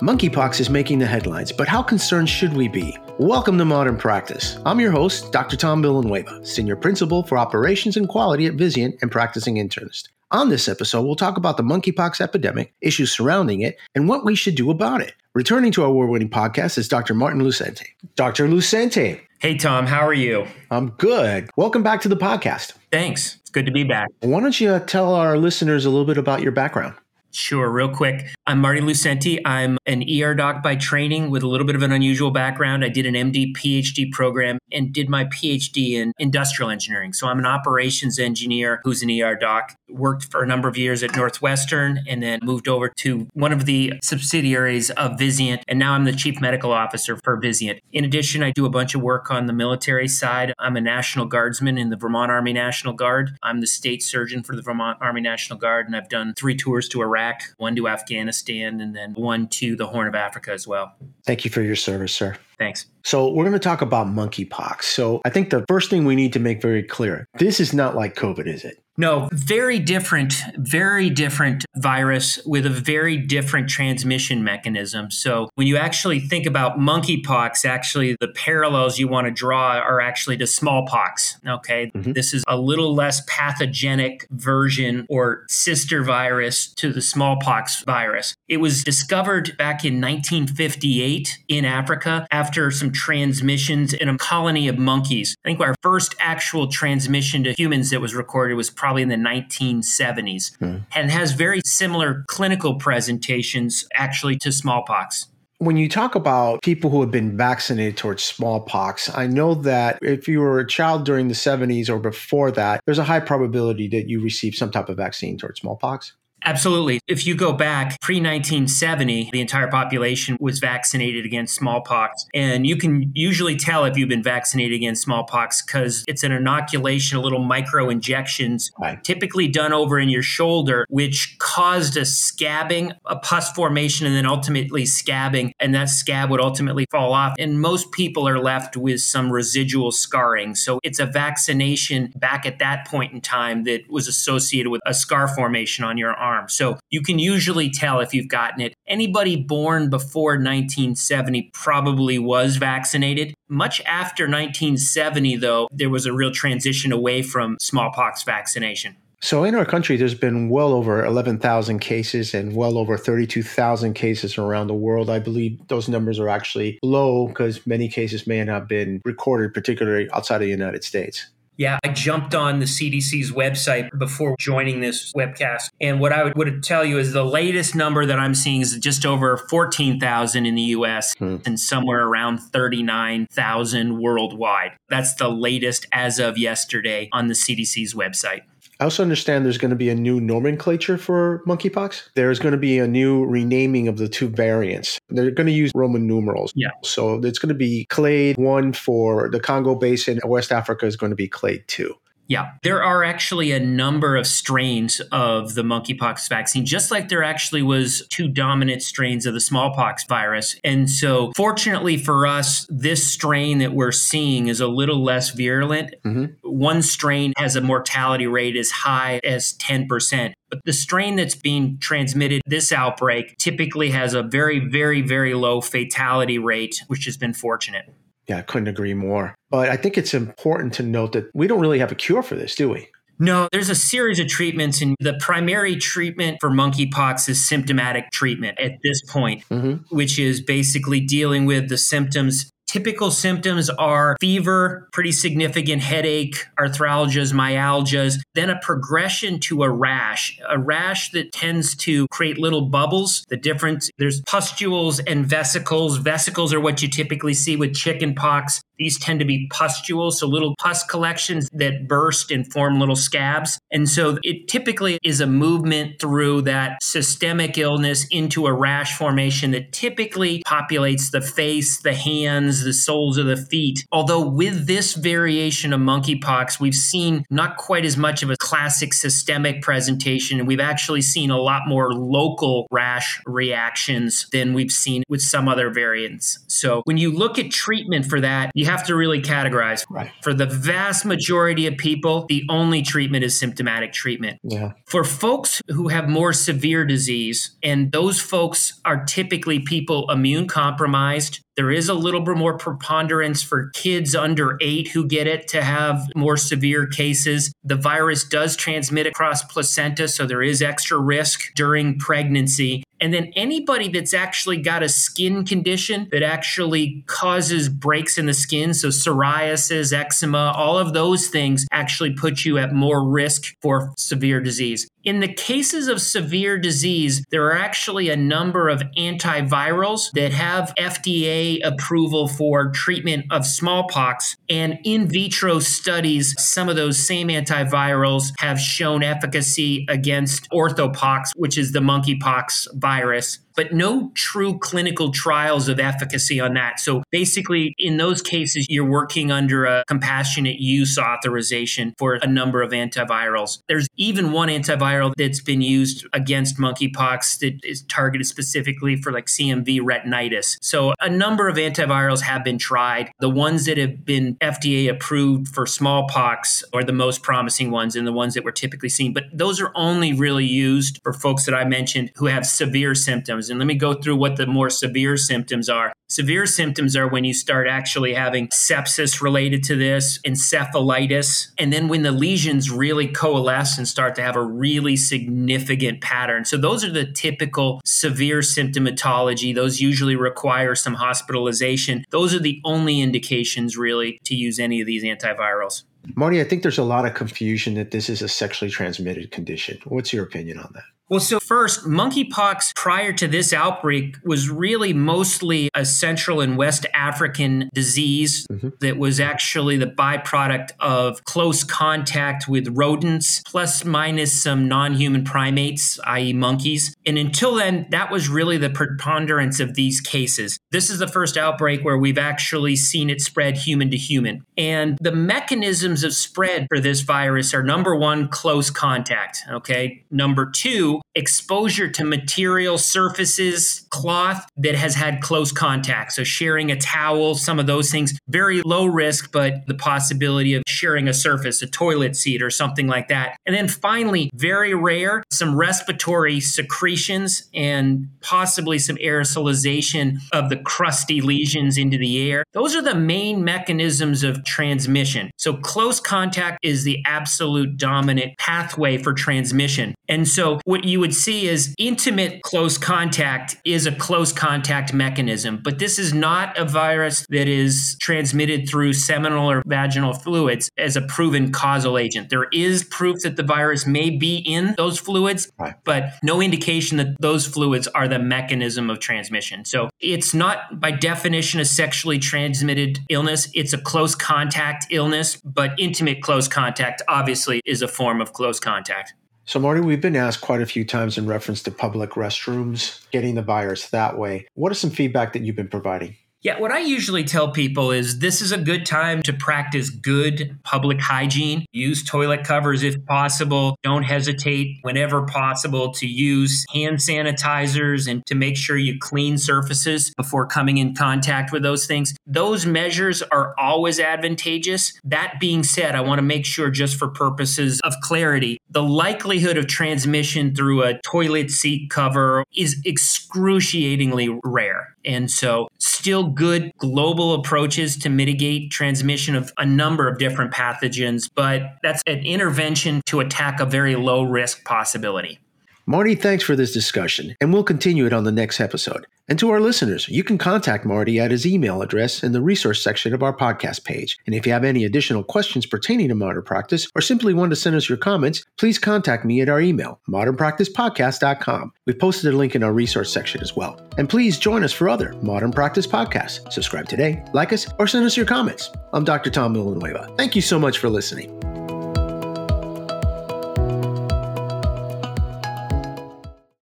Monkeypox is making the headlines, but how concerned should we be? Welcome to Modern Practice. I'm your host, Dr. Tom Villanueva, Senior Principal for Operations and Quality at Vizient and practicing internist. On this episode, we'll talk about the monkeypox epidemic, issues surrounding it, and what we should do about it. Returning to our award winning podcast is Dr. Martin Lucenti. Dr. Lucenti. Hey, Tom, how are you? I'm good. Welcome back to the podcast. Thanks. It's good to be back. Why don't you uh, tell our listeners a little bit about your background? Sure, real quick. I'm Marty Lucenti. I'm an ER doc by training with a little bit of an unusual background. I did an MD PhD program and did my PhD in industrial engineering. So I'm an operations engineer who's an ER doc. Worked for a number of years at Northwestern and then moved over to one of the subsidiaries of Vizient. And now I'm the chief medical officer for Vizient. In addition, I do a bunch of work on the military side. I'm a National Guardsman in the Vermont Army National Guard. I'm the state surgeon for the Vermont Army National Guard, and I've done three tours to Iraq Iraq, one to Afghanistan, and then one to the Horn of Africa as well. Thank you for your service, sir. Thanks. So, we're going to talk about monkeypox. So, I think the first thing we need to make very clear this is not like COVID, is it? No, very different, very different virus with a very different transmission mechanism. So when you actually think about monkeypox, actually the parallels you want to draw are actually to smallpox. Okay. Mm-hmm. This is a little less pathogenic version or sister virus to the smallpox virus. It was discovered back in 1958 in Africa after some transmissions in a colony of monkeys. I think our first actual transmission to humans that was recorded was probably probably in the 1970s mm. and has very similar clinical presentations actually to smallpox. When you talk about people who have been vaccinated towards smallpox, I know that if you were a child during the 70s or before that, there's a high probability that you received some type of vaccine towards smallpox. Absolutely. If you go back pre 1970, the entire population was vaccinated against smallpox. And you can usually tell if you've been vaccinated against smallpox because it's an inoculation, a little micro injections, right. typically done over in your shoulder, which caused a scabbing, a pus formation, and then ultimately scabbing. And that scab would ultimately fall off. And most people are left with some residual scarring. So it's a vaccination back at that point in time that was associated with a scar formation on your arm arm. So you can usually tell if you've gotten it. Anybody born before 1970 probably was vaccinated. Much after 1970, though, there was a real transition away from smallpox vaccination. So, in our country, there's been well over 11,000 cases and well over 32,000 cases around the world. I believe those numbers are actually low because many cases may not have been recorded, particularly outside of the United States. Yeah, I jumped on the CDC's website before joining this webcast. And what I would, would tell you is the latest number that I'm seeing is just over 14,000 in the US hmm. and somewhere around 39,000 worldwide. That's the latest as of yesterday on the CDC's website. I also understand there's going to be a new nomenclature for monkeypox. There's going to be a new renaming of the two variants. They're going to use Roman numerals. Yeah. So it's going to be clade 1 for the Congo Basin. West Africa is going to be clade 2. Yeah, there are actually a number of strains of the monkeypox vaccine, just like there actually was two dominant strains of the smallpox virus. And so, fortunately for us, this strain that we're seeing is a little less virulent. Mm-hmm. One strain has a mortality rate as high as 10%. But the strain that's being transmitted this outbreak typically has a very, very, very low fatality rate, which has been fortunate. Yeah, I couldn't agree more. But I think it's important to note that we don't really have a cure for this, do we? No, there's a series of treatments, and the primary treatment for monkeypox is symptomatic treatment at this point, mm-hmm. which is basically dealing with the symptoms Typical symptoms are fever, pretty significant headache, arthralgias, myalgias, then a progression to a rash, a rash that tends to create little bubbles. The difference there's pustules and vesicles. Vesicles are what you typically see with chicken pox. These tend to be pustules, so little pus collections that burst and form little scabs. And so it typically is a movement through that systemic illness into a rash formation that typically populates the face, the hands, hands, the soles of the feet. Although with this variation of monkeypox, we've seen not quite as much of a classic systemic presentation. We've actually seen a lot more local rash reactions than we've seen with some other variants. So when you look at treatment for that, you have to really categorize. Right. For the vast majority of people, the only treatment is symptomatic treatment. Yeah. For folks who have more severe disease, and those folks are typically people immune compromised, there is a little bit more preponderance for kids under eight who get it to have more severe cases. The virus does transmit across placenta, so there is extra risk during pregnancy. And then anybody that's actually got a skin condition that actually causes breaks in the skin, so psoriasis, eczema, all of those things actually put you at more risk for severe disease. In the cases of severe disease, there are actually a number of antivirals that have FDA approval for treatment of smallpox. And in vitro studies, some of those same antivirals have shown efficacy against orthopox, which is the monkeypox virus virus but no true clinical trials of efficacy on that. So basically, in those cases, you're working under a compassionate use authorization for a number of antivirals. There's even one antiviral that's been used against monkeypox that is targeted specifically for like CMV retinitis. So a number of antivirals have been tried. The ones that have been FDA approved for smallpox are the most promising ones and the ones that we're typically seeing. But those are only really used for folks that I mentioned who have severe symptoms and let me go through what the more severe symptoms are. Severe symptoms are when you start actually having sepsis related to this, encephalitis, and then when the lesions really coalesce and start to have a really significant pattern. So, those are the typical severe symptomatology. Those usually require some hospitalization. Those are the only indications really to use any of these antivirals. Marty, I think there's a lot of confusion that this is a sexually transmitted condition. What's your opinion on that? Well, so first, monkeypox prior to this outbreak was really mostly a Central and West African disease mm-hmm. that was actually the byproduct of close contact with rodents, plus minus some non human primates, i.e., monkeys. And until then, that was really the preponderance of these cases. This is the first outbreak where we've actually seen it spread human to human. And the mechanisms of spread for this virus are number one, close contact. Okay. Number two, exposure to material surfaces, cloth that has had close contact. So sharing a towel, some of those things, very low risk, but the possibility of sharing a surface, a toilet seat or something like that. And then finally, very rare, some respiratory secretions and possibly some aerosolization of the crusty lesions into the air. Those are the main mechanisms of transmission. So close contact is the absolute dominant pathway for transmission. And so what you would see is intimate close contact is a close contact mechanism, but this is not a virus that is transmitted through seminal or vaginal fluids as a proven causal agent. There is proof that the virus may be in those fluids, right. but no indication that those fluids are the mechanism of transmission. So it's not by definition a sexually transmitted illness. It's a close contact illness, but intimate close contact obviously is a form of close contact. So, Marty, we've been asked quite a few times in reference to public restrooms, getting the virus that way. What is some feedback that you've been providing? Yeah, what I usually tell people is this is a good time to practice good public hygiene. Use toilet covers if possible. Don't hesitate whenever possible to use hand sanitizers and to make sure you clean surfaces before coming in contact with those things. Those measures are always advantageous. That being said, I want to make sure, just for purposes of clarity, the likelihood of transmission through a toilet seat cover is excruciatingly rare. And so, still good global approaches to mitigate transmission of a number of different pathogens, but that's an intervention to attack a very low risk possibility. Marty, thanks for this discussion, and we'll continue it on the next episode. And to our listeners, you can contact Marty at his email address in the resource section of our podcast page. And if you have any additional questions pertaining to modern practice or simply want to send us your comments, please contact me at our email, modernpracticepodcast.com. We've posted a link in our resource section as well. And please join us for other Modern Practice podcasts. Subscribe today, like us, or send us your comments. I'm Dr. Tom Villanueva. Thank you so much for listening.